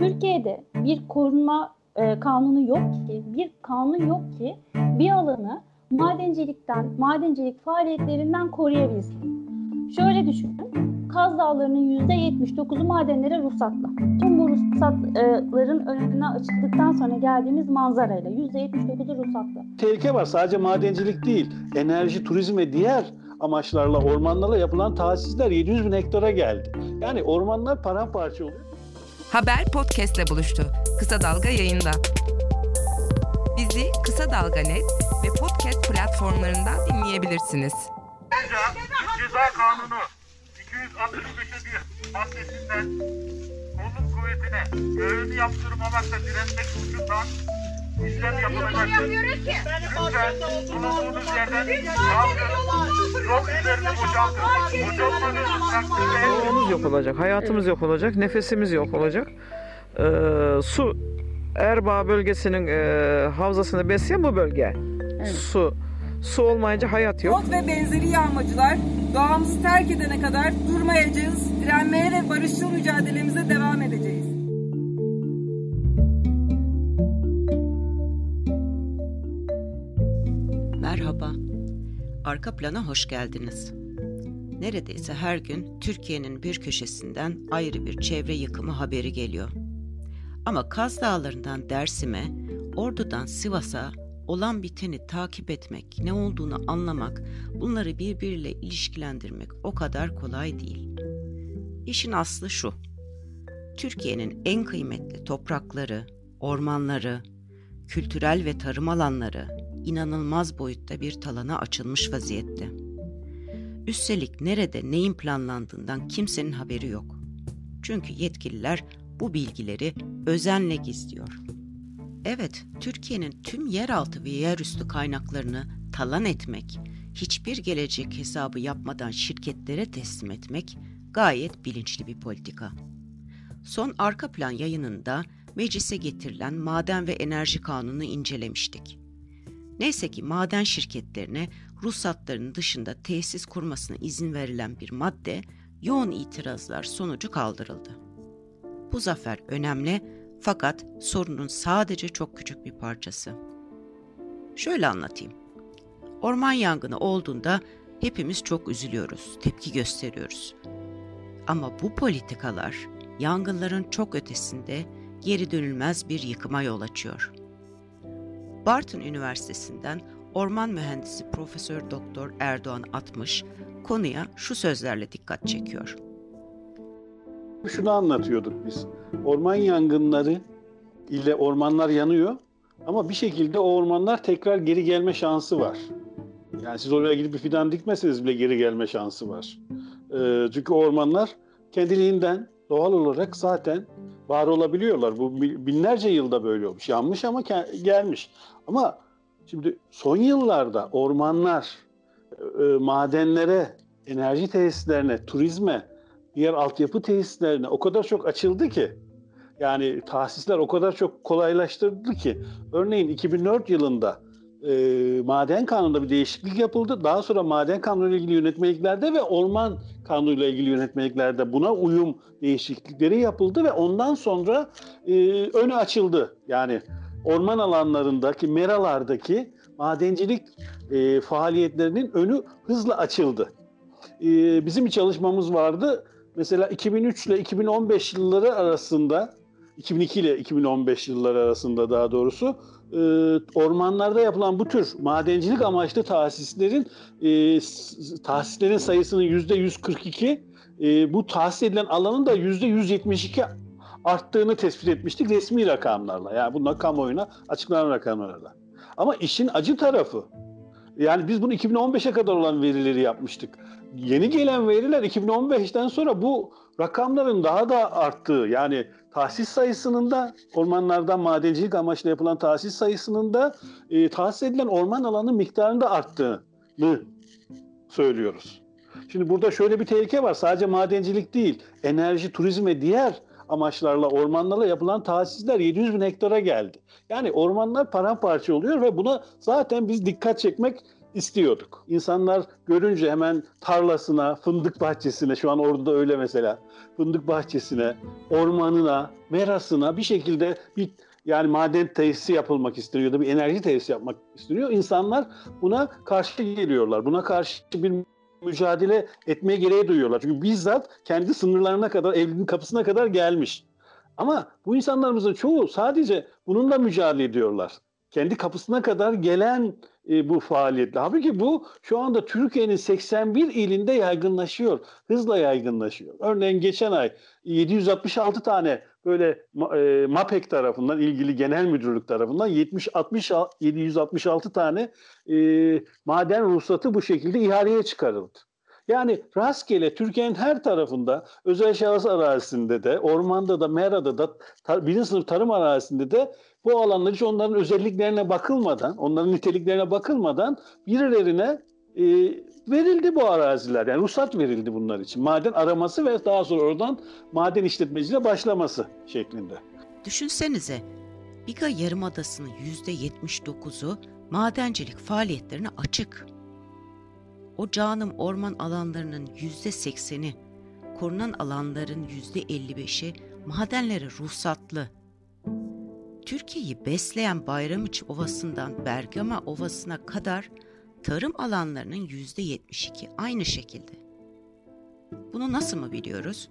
Türkiye'de bir korunma e, kanunu yok ki, bir kanun yok ki bir alanı madencilikten, madencilik faaliyetlerinden koruyabilsin. Şöyle düşünün, Kaz Dağları'nın %79'u madenlere ruhsatlı. Tüm bu ruhsatların önüne açıldıktan sonra geldiğimiz manzarayla %79'u ruhsatlı. Tehlike var sadece madencilik değil, enerji, turizm ve diğer amaçlarla ormanlarla yapılan tahsisler 700 bin hektara geldi. Yani ormanlar paramparça oluyor. Haber podcastle buluştu. Kısa Dalga yayında. Bizi Kısa Dalga Net ve podcast platformlarından dinleyebilirsiniz. Ayrıca Ceza Kanunu 265'e bir maddesinden kolluk kuvvetine görevini yaptırmamakla direnmek suçundan işlem yapılacaktır. Lütfen bulunduğunuz yerden kalkın. Yol üzerine boşaltın. Boşaltmanız takdirde Doğamız yok olacak, hayatımız yok olacak, nefesimiz yok olacak. Ee, su Erbaa bölgesinin e, havzasını besleyen bu bölge. Su. Su olmayınca hayat yok. Ot ve benzeri yağmacılar doğamızı terk edene kadar durmayacağız, direnmeye ve barışçıl mücadelemize devam edeceğiz. Arka plana hoş geldiniz. Neredeyse her gün Türkiye'nin bir köşesinden ayrı bir çevre yıkımı haberi geliyor. Ama Kaz Dağları'ndan Dersim'e, Ordu'dan Sivas'a olan biteni takip etmek, ne olduğunu anlamak, bunları birbiriyle ilişkilendirmek o kadar kolay değil. İşin aslı şu. Türkiye'nin en kıymetli toprakları, ormanları, kültürel ve tarım alanları inanılmaz boyutta bir talana açılmış vaziyette. Üstelik nerede neyin planlandığından kimsenin haberi yok. Çünkü yetkililer bu bilgileri özenle gizliyor. Evet, Türkiye'nin tüm yeraltı ve yerüstü kaynaklarını talan etmek, hiçbir gelecek hesabı yapmadan şirketlere teslim etmek gayet bilinçli bir politika. Son arka plan yayınında meclise getirilen maden ve enerji kanunu incelemiştik. Neyse ki maden şirketlerine ruhsatlarının dışında tesis kurmasına izin verilen bir madde yoğun itirazlar sonucu kaldırıldı. Bu zafer önemli fakat sorunun sadece çok küçük bir parçası. Şöyle anlatayım. Orman yangını olduğunda hepimiz çok üzülüyoruz, tepki gösteriyoruz. Ama bu politikalar yangınların çok ötesinde geri dönülmez bir yıkıma yol açıyor. Bartın Üniversitesi'nden orman mühendisi Profesör Doktor Erdoğan Atmış konuya şu sözlerle dikkat çekiyor. Şunu anlatıyorduk biz. Orman yangınları ile ormanlar yanıyor ama bir şekilde o ormanlar tekrar geri gelme şansı var. Yani siz oraya gidip bir fidan dikmeseniz bile geri gelme şansı var. Ee, çünkü ormanlar kendiliğinden doğal olarak zaten var olabiliyorlar. Bu binlerce yılda böyle olmuş. Yanmış ama gelmiş. Ama şimdi son yıllarda ormanlar e, madenlere, enerji tesislerine, turizme, diğer altyapı tesislerine o kadar çok açıldı ki yani tahsisler o kadar çok kolaylaştırdı ki örneğin 2004 yılında e, maden kanununda bir değişiklik yapıldı. Daha sonra maden kanunu ilgili yönetmeliklerde ve orman kanunu ile ilgili yönetmeliklerde buna uyum değişiklikleri yapıldı ve ondan sonra e, önü açıldı. Yani orman alanlarındaki, meralardaki madencilik e, faaliyetlerinin önü hızla açıldı. E, bizim bir çalışmamız vardı. Mesela 2003 ile 2015 yılları arasında 2002 ile 2015 yılları arasında daha doğrusu e, ormanlarda yapılan bu tür madencilik amaçlı tahsislerin e, tahsislerin sayısının yüzde 142 e, bu tahsis edilen alanın da yüzde 172 arttığını tespit etmiştik resmi rakamlarla. Yani bunlar kamuoyuna açıklanan rakamlarla. Ama işin acı tarafı yani biz bunu 2015'e kadar olan verileri yapmıştık. Yeni gelen veriler 2015'ten sonra bu rakamların daha da arttığı yani tahsis sayısının da ormanlardan madencilik amaçlı yapılan tahsis sayısının da e, tahsis edilen orman alanının miktarında arttığını söylüyoruz. Şimdi burada şöyle bir tehlike var. Sadece madencilik değil, enerji, turizm ve diğer amaçlarla ormanlarla yapılan tahsisler 700 bin hektara geldi. Yani ormanlar paramparça oluyor ve buna zaten biz dikkat çekmek istiyorduk. İnsanlar görünce hemen tarlasına, fındık bahçesine, şu an orada öyle mesela, fındık bahçesine, ormanına, merasına bir şekilde bir yani maden tesisi yapılmak isteniyor da bir enerji tesisi yapmak isteniyor. İnsanlar buna karşı geliyorlar. Buna karşı bir mücadele etmeye gereği duyuyorlar. Çünkü bizzat kendi sınırlarına kadar, evinin kapısına kadar gelmiş. Ama bu insanlarımızın çoğu sadece bununla mücadele ediyorlar. Kendi kapısına kadar gelen e, bu faaliyetle. Halbuki bu şu anda Türkiye'nin 81 ilinde yaygınlaşıyor. Hızla yaygınlaşıyor. Örneğin geçen ay 766 tane böyle e, MAPEK tarafından ilgili genel müdürlük tarafından 70 60 766 tane e, maden ruhsatı bu şekilde ihaleye çıkarıldı. Yani rastgele Türkiye'nin her tarafında özel şahıs arazisinde de, ormanda da, merada da, tar- birinci sınıf tarım arazisinde de bu alanlar hiç onların özelliklerine bakılmadan, onların niteliklerine bakılmadan birilerine e, verildi bu araziler. Yani ruhsat verildi bunlar için. Maden araması ve daha sonra oradan maden işletmeciliğe başlaması şeklinde. Düşünsenize, Biga Yarımadası'nın %79'u madencilik faaliyetlerine açık. O canım orman alanlarının %80'i, korunan alanların %55'i madenlere ruhsatlı. Türkiye'yi besleyen Bayramiçi Ovası'ndan Bergama Ovası'na kadar tarım alanlarının %72 aynı şekilde. Bunu nasıl mı biliyoruz?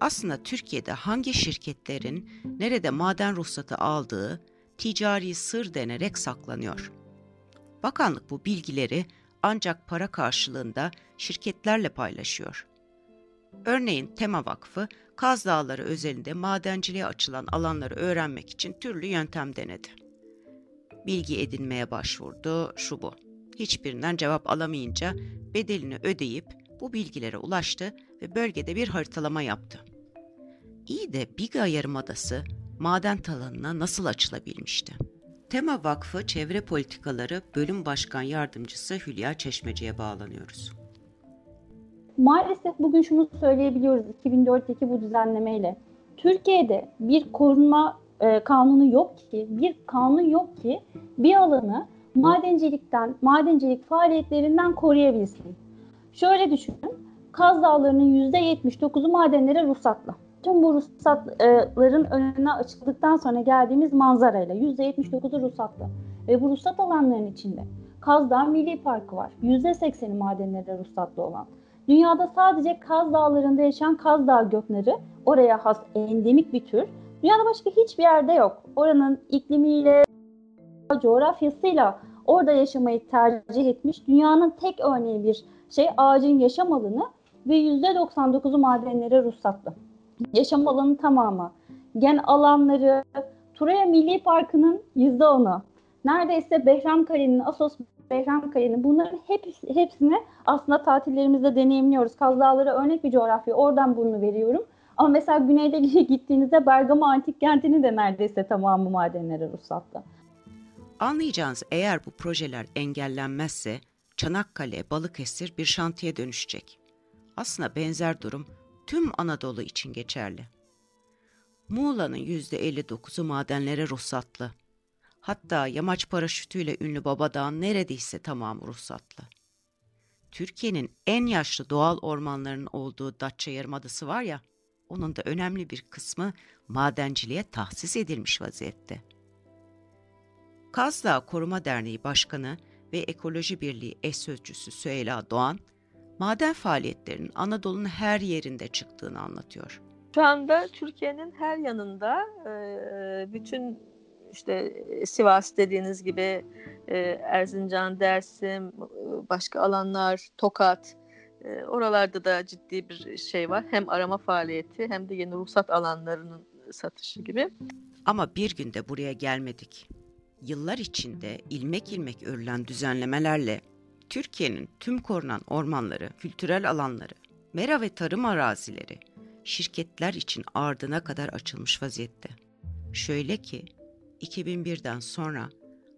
Aslında Türkiye'de hangi şirketlerin nerede maden ruhsatı aldığı ticari sır denerek saklanıyor. Bakanlık bu bilgileri ancak para karşılığında şirketlerle paylaşıyor. Örneğin Tema Vakfı, Kaz Dağları özelinde madenciliğe açılan alanları öğrenmek için türlü yöntem denedi. Bilgi edinmeye başvurdu, şu bu. Hiçbirinden cevap alamayınca bedelini ödeyip bu bilgilere ulaştı ve bölgede bir haritalama yaptı. İyi de Biga Yarımadası maden talanına nasıl açılabilmişti? Tema Vakfı Çevre Politikaları Bölüm Başkan Yardımcısı Hülya Çeşmeci'ye bağlanıyoruz. Maalesef bugün şunu söyleyebiliyoruz 2004'teki bu düzenlemeyle. Türkiye'de bir korunma e, kanunu yok ki, bir kanun yok ki bir alanı madencilikten, madencilik faaliyetlerinden koruyabilsin. Şöyle düşünün, Kaz Dağları'nın %79'u madenlere ruhsatlı. Tüm bu ruhsatların önüne açıldıktan sonra geldiğimiz manzarayla %79'u ruhsatlı. Ve bu ruhsat alanların içinde Kaz Dağı Milli Parkı var. %80'i madenlere ruhsatlı olan. Dünyada sadece Kaz Dağları'nda yaşayan Kaz Dağı gökleri oraya has endemik bir tür. Dünyada başka hiçbir yerde yok. Oranın iklimiyle, coğrafyasıyla orada yaşamayı tercih etmiş. Dünyanın tek örneği bir şey ağacın yaşam alanı ve %99'u madenlere ruhsatlı. Yaşam alanı tamamı, gen alanları, Turaya Milli Parkı'nın %10'u, neredeyse Behramkale'nin, Asos Behramkale'nin bunların hepsi, hepsini aslında tatillerimizde deneyimliyoruz. Kaz Dağları örnek bir coğrafya, oradan bunu veriyorum. Ama mesela güneyde gittiğinizde Bergama Antik Kenti'nin de neredeyse tamamı madenlere ruhsatlı. Anlayacağınız eğer bu projeler engellenmezse Çanakkale, Balıkesir bir şantiye dönüşecek. Aslında benzer durum tüm Anadolu için geçerli. Muğla'nın %59'u madenlere ruhsatlı. Hatta yamaç paraşütüyle ünlü Babadağ'ın neredeyse tamamı ruhsatlı. Türkiye'nin en yaşlı doğal ormanlarının olduğu Datça Yarımadası var ya, onun da önemli bir kısmı madenciliğe tahsis edilmiş vaziyette. Kazdağ Koruma Derneği Başkanı ve Ekoloji Birliği eş sözcüsü Süheyla Doğan, maden faaliyetlerinin Anadolu'nun her yerinde çıktığını anlatıyor. Şu anda Türkiye'nin her yanında bütün işte Sivas dediğiniz gibi Erzincan, Dersim, başka alanlar, Tokat, oralarda da ciddi bir şey var. Hem arama faaliyeti hem de yeni ruhsat alanlarının satışı gibi. Ama bir günde buraya gelmedik. Yıllar içinde ilmek ilmek örülen düzenlemelerle Türkiye'nin tüm korunan ormanları, kültürel alanları, mera ve tarım arazileri şirketler için ardına kadar açılmış vaziyette. Şöyle ki 2001'den sonra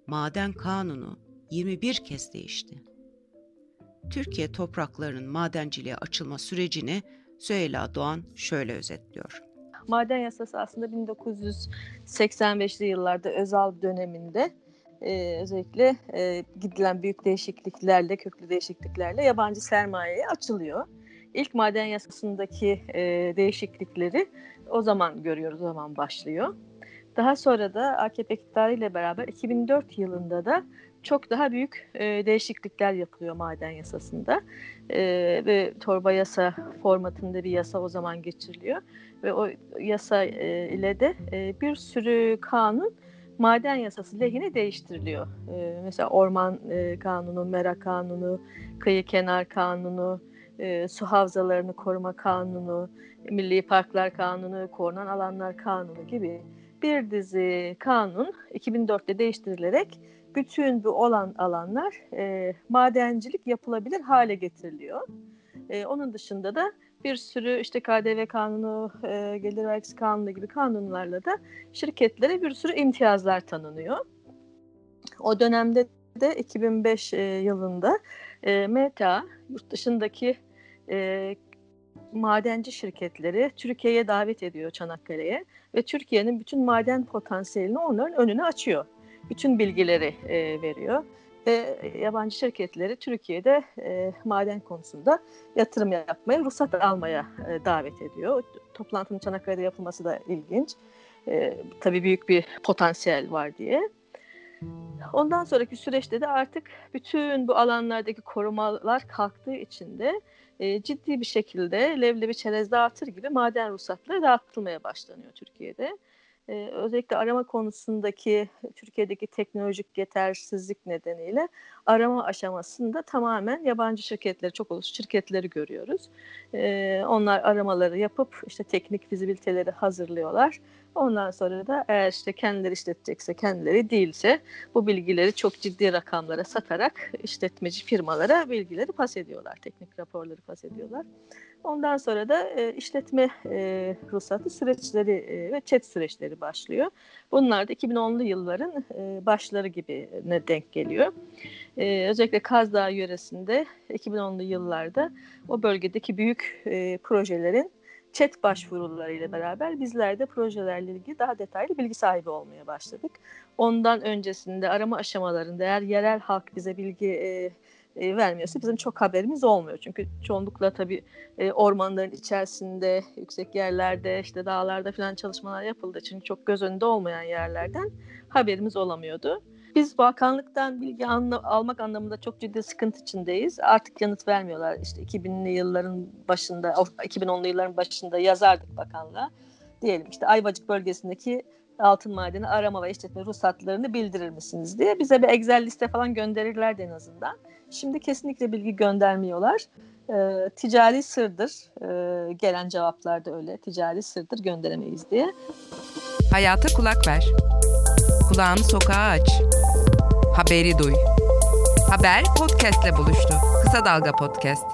maden kanunu 21 kez değişti. Türkiye topraklarının madenciliğe açılma sürecini Süheyla Doğan şöyle özetliyor. Maden yasası aslında 1985'li yıllarda Özal döneminde e, özellikle e, gidilen büyük değişikliklerle, köklü değişikliklerle yabancı sermayeye açılıyor. İlk maden yasasındaki e, değişiklikleri o zaman görüyoruz, o zaman başlıyor. Daha sonra da AKP iktidarıyla beraber 2004 yılında da çok daha büyük e, değişiklikler yapılıyor maden yasasında e, ve torba yasa formatında bir yasa o zaman geçiriliyor ve o yasa e, ile de e, bir sürü kanun maden yasası lehine değiştiriliyor. E, mesela orman e, kanunu, mera kanunu, kıyı kenar kanunu, e, su havzalarını koruma kanunu, milli parklar kanunu, korunan alanlar kanunu gibi bir dizi kanun 2004'te değiştirilerek bütün bu olan alanlar e, madencilik yapılabilir hale getiriliyor. E, onun dışında da bir sürü işte KDV kanunu, e, gelir vergisi kanunu gibi kanunlarla da şirketlere bir sürü imtiyazlar tanınıyor. O dönemde de 2005 e, yılında e, META yurt dışındaki e, madenci şirketleri Türkiye'ye davet ediyor Çanakkale'ye ve Türkiye'nin bütün maden potansiyelini onların önüne açıyor. Bütün bilgileri e, veriyor ve yabancı şirketleri Türkiye'de e, maden konusunda yatırım yapmaya, ruhsat almaya e, davet ediyor. Toplantının Çanakkale'de yapılması da ilginç. E, tabii büyük bir potansiyel var diye. Ondan sonraki süreçte de artık bütün bu alanlardaki korumalar kalktığı için de e, ciddi bir şekilde levlevi çerez dağıtır gibi maden ruhsatları dağıtılmaya başlanıyor Türkiye'de. E, özellikle arama konusundaki Türkiye'deki teknolojik yetersizlik nedeniyle arama aşamasında tamamen yabancı şirketleri, çok oluşu şirketleri görüyoruz. E, onlar aramaları yapıp işte teknik fizibiliteleri hazırlıyorlar. Ondan sonra da eğer işte kendileri işletecekse kendileri değilse bu bilgileri çok ciddi rakamlara satarak işletmeci firmalara bilgileri pas ediyorlar. Teknik raporları pas ediyorlar. Ondan sonra da e, işletme e, ruhsatı süreçleri e, ve çet süreçleri başlıyor. Bunlar da 2010'lu yılların e, başları gibi ne denk geliyor. E, özellikle Kaz Dağı yöresinde 2010'lu yıllarda o bölgedeki büyük e, projelerin chat başvurularıyla beraber bizler de projelerle ilgili daha detaylı bilgi sahibi olmaya başladık. Ondan öncesinde arama aşamalarında eğer yerel halk bize bilgi e, e, vermiyorsa bizim çok haberimiz olmuyor. Çünkü çoğunlukla tabii e, ormanların içerisinde, yüksek yerlerde, işte dağlarda falan çalışmalar yapıldığı için çok göz önünde olmayan yerlerden haberimiz olamıyordu. Biz bakanlıktan bilgi anla, almak anlamında çok ciddi sıkıntı içindeyiz. Artık yanıt vermiyorlar. İşte 2000'li yılların başında, 2010'lu yılların başında yazardık bakanlığa. Diyelim işte Ayvacık bölgesindeki altın madeni arama ve işletme ruhsatlarını bildirir misiniz diye bize bir Excel liste falan gönderirlerdi en azından. Şimdi kesinlikle bilgi göndermiyorlar. E, ticari sırdır. E, gelen cevaplar da öyle. Ticari sırdır gönderemeyiz diye. Hayata kulak ver. Kulağını sokağa aç. Haberi duy. Haber podcastle buluştu. Kısa Dalga Podcast.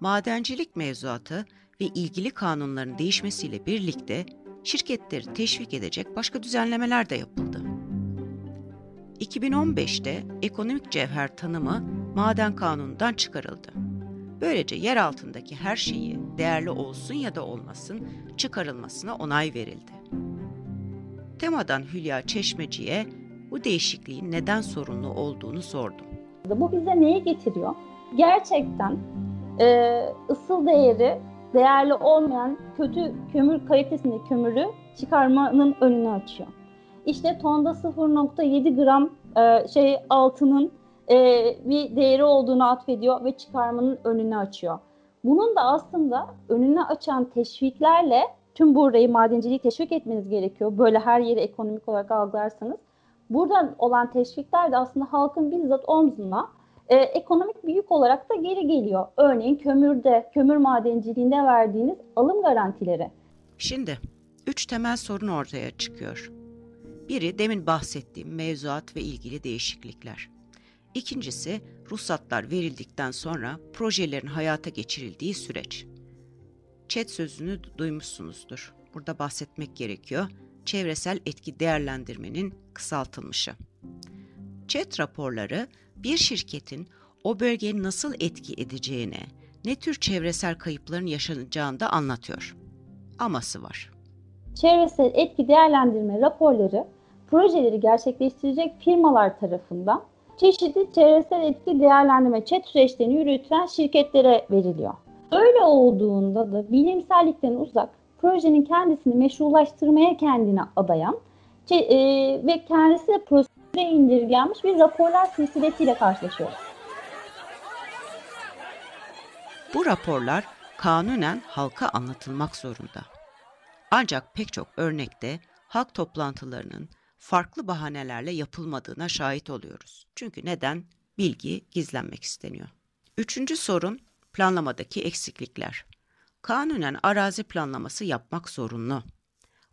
Madencilik mevzuatı ve ilgili kanunların değişmesiyle birlikte şirketleri teşvik edecek başka düzenlemeler de yapıldı. 2015'te ekonomik cevher tanımı maden kanunundan çıkarıldı. Böylece yer altındaki her şeyi değerli olsun ya da olmasın çıkarılmasına onay verildi. Temadan Hülya Çeşmeci'ye bu değişikliğin neden sorunlu olduğunu sordum. Bu bize neyi getiriyor? Gerçekten e, ısıl değeri değerli olmayan kötü kömür kalitesinde kömürü çıkarmanın önünü açıyor. İşte tonda 0.7 gram e, şey altının e, bir değeri olduğunu atfediyor ve çıkarmanın önünü açıyor. Bunun da aslında önünü açan teşviklerle tüm burayı madenciliği teşvik etmeniz gerekiyor. Böyle her yeri ekonomik olarak algılarsanız. Buradan olan teşvikler de aslında halkın bizzat omzuna e, ekonomik bir yük olarak da geri geliyor. Örneğin kömürde, kömür madenciliğinde verdiğiniz alım garantileri. Şimdi üç temel sorun ortaya çıkıyor. Biri demin bahsettiğim mevzuat ve ilgili değişiklikler. İkincisi ruhsatlar verildikten sonra projelerin hayata geçirildiği süreç. Çet sözünü duymuşsunuzdur. Burada bahsetmek gerekiyor. Çevresel etki değerlendirmenin kısaltılmışı. Çet raporları bir şirketin o bölgeye nasıl etki edeceğine, ne tür çevresel kayıpların yaşanacağını da anlatıyor. Aması var. Çevresel etki değerlendirme raporları projeleri gerçekleştirecek firmalar tarafından çeşitli çevresel etki değerlendirme chat süreçlerini yürüten şirketlere veriliyor. Öyle olduğunda da bilimsellikten uzak, projenin kendisini meşrulaştırmaya kendine adayan e, ve kendisi de prosedüre indirgenmiş bir raporlar silsilesiyle karşılaşıyoruz. Bu raporlar kanunen halka anlatılmak zorunda. Ancak pek çok örnekte halk toplantılarının farklı bahanelerle yapılmadığına şahit oluyoruz. Çünkü neden? Bilgi gizlenmek isteniyor. Üçüncü sorun planlamadaki eksiklikler. Kanunen arazi planlaması yapmak zorunlu.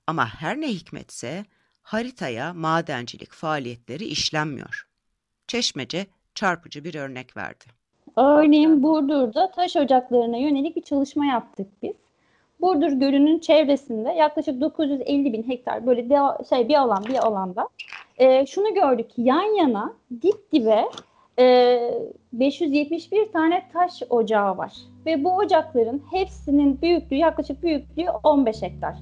Ama her ne hikmetse haritaya madencilik faaliyetleri işlenmiyor. Çeşmece çarpıcı bir örnek verdi. Örneğin Burdur'da taş ocaklarına yönelik bir çalışma yaptık biz. Burdur Gölü'nün çevresinde yaklaşık 950 bin hektar böyle de, şey bir alan bir alanda e, şunu gördük ki yan yana dip dibe 571 tane taş ocağı var ve bu ocakların hepsinin büyüklüğü yaklaşık büyüklüğü 15 hektar.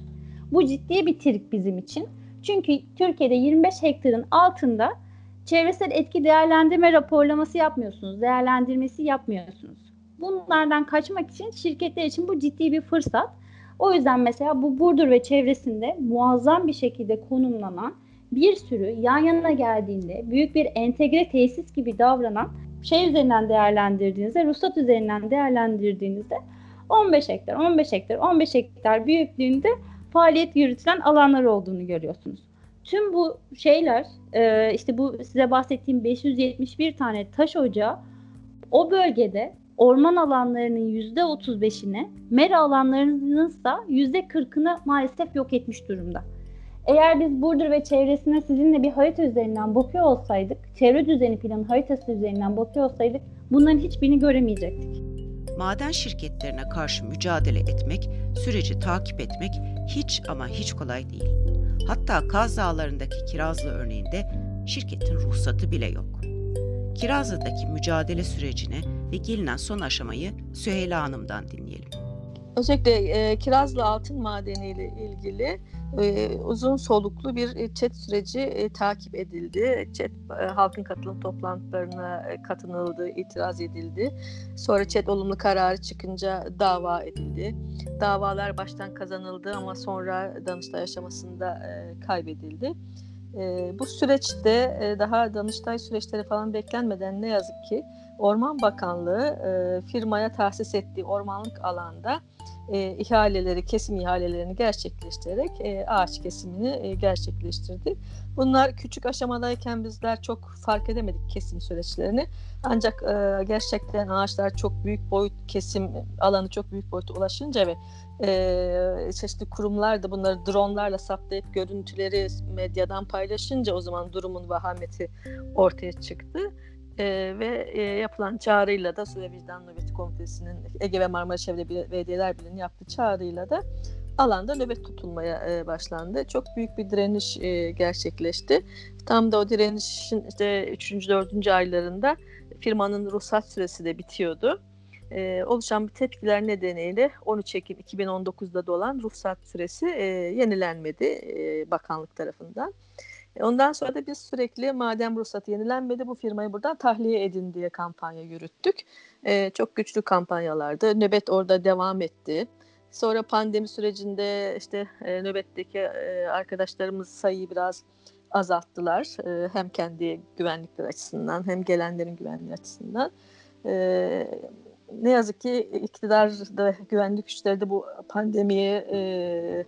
Bu ciddi bir trik bizim için. Çünkü Türkiye'de 25 hektarın altında çevresel etki değerlendirme raporlaması yapmıyorsunuz, değerlendirmesi yapmıyorsunuz. Bunlardan kaçmak için şirketler için bu ciddi bir fırsat. O yüzden mesela bu Burdur ve çevresinde muazzam bir şekilde konumlanan bir sürü yan yana geldiğinde büyük bir entegre tesis gibi davranan şey üzerinden değerlendirdiğinizde, ruhsat üzerinden değerlendirdiğinizde 15 hektar, 15 hektar, 15 hektar büyüklüğünde faaliyet yürütülen alanlar olduğunu görüyorsunuz. Tüm bu şeyler, e, işte bu size bahsettiğim 571 tane taş ocağı o bölgede orman alanlarının %35'ini, mera alanlarının ise %40'ını maalesef yok etmiş durumda. Eğer biz Burdur ve çevresine sizinle bir harita üzerinden bakıyor olsaydık, çevre düzeni planı haritası üzerinden bakıyor olsaydık bunların hiçbirini göremeyecektik. Maden şirketlerine karşı mücadele etmek, süreci takip etmek hiç ama hiç kolay değil. Hatta Kaz Dağları'ndaki Kirazlı örneğinde şirketin ruhsatı bile yok. Kirazlı'daki mücadele sürecine ve gelinen son aşamayı Süheyla Hanım'dan dinleyelim. Özellikle e, Kirazlı Altın Madeni ile ilgili e, uzun soluklu bir chat süreci e, takip edildi. Chat e, halkın katılım toplantılarına e, katılıldı, itiraz edildi. Sonra chat olumlu kararı çıkınca dava edildi. Davalar baştan kazanıldı ama sonra Danıştay aşamasında e, kaybedildi. E, bu süreçte e, daha Danıştay süreçleri falan beklenmeden ne yazık ki Orman Bakanlığı e, firmaya tahsis ettiği ormanlık alanda e, ihaleleri, kesim ihalelerini gerçekleştirerek e, ağaç kesimini e, gerçekleştirdi. Bunlar küçük aşamadayken bizler çok fark edemedik kesim süreçlerini. Ancak e, gerçekten ağaçlar çok büyük boyut kesim alanı çok büyük boyuta ulaşınca ve e, çeşitli kurumlar da bunları dronlarla saptayıp görüntüleri medyadan paylaşınca o zaman durumun vahameti ortaya çıktı e, ve e, yapılan çağrıyla da Su ve Vicdan Nöbeti Komitesi'nin Ege ve Marmara Çevre Belediyeler Birliği'nin yaptığı çağrıyla da alanda nöbet tutulmaya e, başlandı. Çok büyük bir direniş e, gerçekleşti. Tam da o direnişin işte 3. 4. aylarında firmanın ruhsat süresi de bitiyordu. E, oluşan bir tepkiler nedeniyle 13 Ekim 2019'da dolan ruhsat süresi e, yenilenmedi e, bakanlık tarafından. E, ondan sonra da biz sürekli madem ruhsatı yenilenmedi bu firmayı buradan tahliye edin diye kampanya yürüttük. Ee, çok güçlü kampanyalardı. Nöbet orada devam etti. Sonra pandemi sürecinde işte e, nöbetteki e, arkadaşlarımız sayıyı biraz azalttılar. E, hem kendi güvenlikleri açısından hem gelenlerin güvenliği açısından. E, ne yazık ki iktidar da güvenlik güçleri de bu pandemiye e,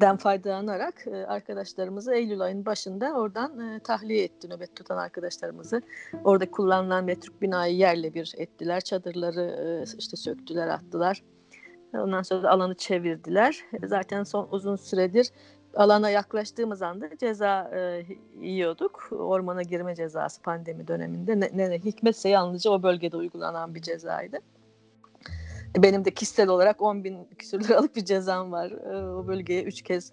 den faydalanarak e, arkadaşlarımızı Eylül ayının başında oradan e, tahliye etti nöbet tutan arkadaşlarımızı. Orada kullanılan metruk binayı yerle bir ettiler. Çadırları e, işte söktüler, attılar. Ondan sonra da alanı çevirdiler. Zaten son uzun süredir alana yaklaştığımız anda ceza e, yiyorduk. Ormana girme cezası pandemi döneminde. Ne, ne hikmetse yalnızca o bölgede uygulanan bir cezaydı. Benim de kişisel olarak 10 bin küsur liralık bir cezam var. E, o bölgeye 3 kez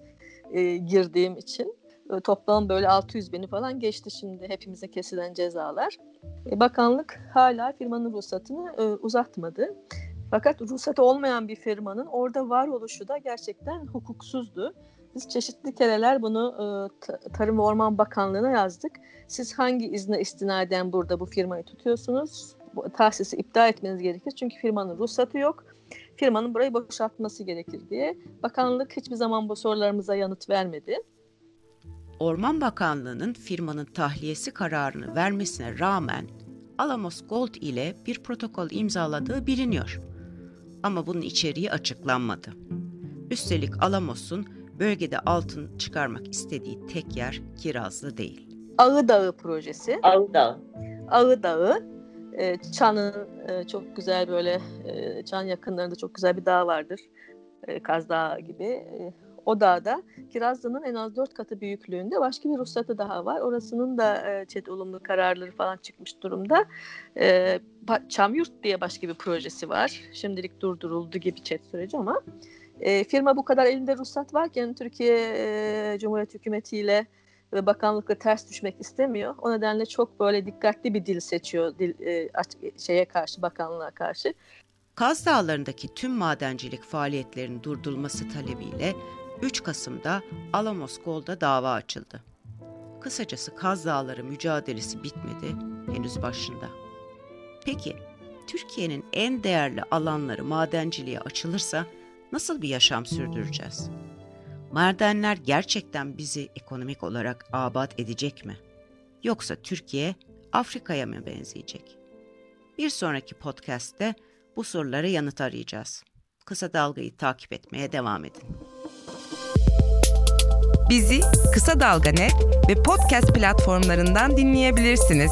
e, girdiğim için. E, toplam böyle 600 bini falan geçti şimdi hepimize kesilen cezalar. E, bakanlık hala firmanın ruhsatını e, uzatmadı. Fakat ruhsatı olmayan bir firmanın orada var oluşu da gerçekten hukuksuzdu. Biz çeşitli kereler bunu e, Tarım ve Orman Bakanlığı'na yazdık. Siz hangi izne istinaden burada bu firmayı tutuyorsunuz? Tahsisi iptal etmeniz gerekir. Çünkü firmanın ruhsatı yok. Firmanın burayı boşaltması gerekir diye. Bakanlık hiçbir zaman bu sorularımıza yanıt vermedi. Orman Bakanlığı'nın firmanın tahliyesi kararını vermesine rağmen Alamos Gold ile bir protokol imzaladığı biliniyor. Ama bunun içeriği açıklanmadı. Üstelik Alamos'un bölgede altın çıkarmak istediği tek yer Kirazlı değil. Ağı Dağı projesi. Ağı Dağı. Ağı Dağı. E, Çan'ın e, çok güzel böyle e, Çan yakınlarında çok güzel bir dağ vardır. Kaz Dağı gibi. O dağda Kirazlı'nın en az dört katı büyüklüğünde başka bir ruhsatı daha var. Orasının da e, çet olumlu kararları falan çıkmış durumda. E, Çamyurt diye başka bir projesi var. Şimdilik durduruldu gibi çet süreci ama e, firma bu kadar elinde ruhsat varken Türkiye e, Cumhuriyet Hükümeti ile ve bakanlıkla ters düşmek istemiyor. O nedenle çok böyle dikkatli bir dil seçiyor dil, e, şeye karşı bakanlığa karşı. Kaz Dağları'ndaki tüm madencilik faaliyetlerinin durdurulması talebiyle 3 Kasım'da Alamos Gold'a dava açıldı. Kısacası Kaz Dağları mücadelesi bitmedi, henüz başında. Peki, Türkiye'nin en değerli alanları madenciliğe açılırsa nasıl bir yaşam sürdüreceğiz? Madenler gerçekten bizi ekonomik olarak abat edecek mi? Yoksa Türkiye Afrika'ya mı benzeyecek? Bir sonraki podcast'te bu sorulara yanıt arayacağız. Kısa Dalga'yı takip etmeye devam edin. Bizi Kısa Dalga ve podcast platformlarından dinleyebilirsiniz.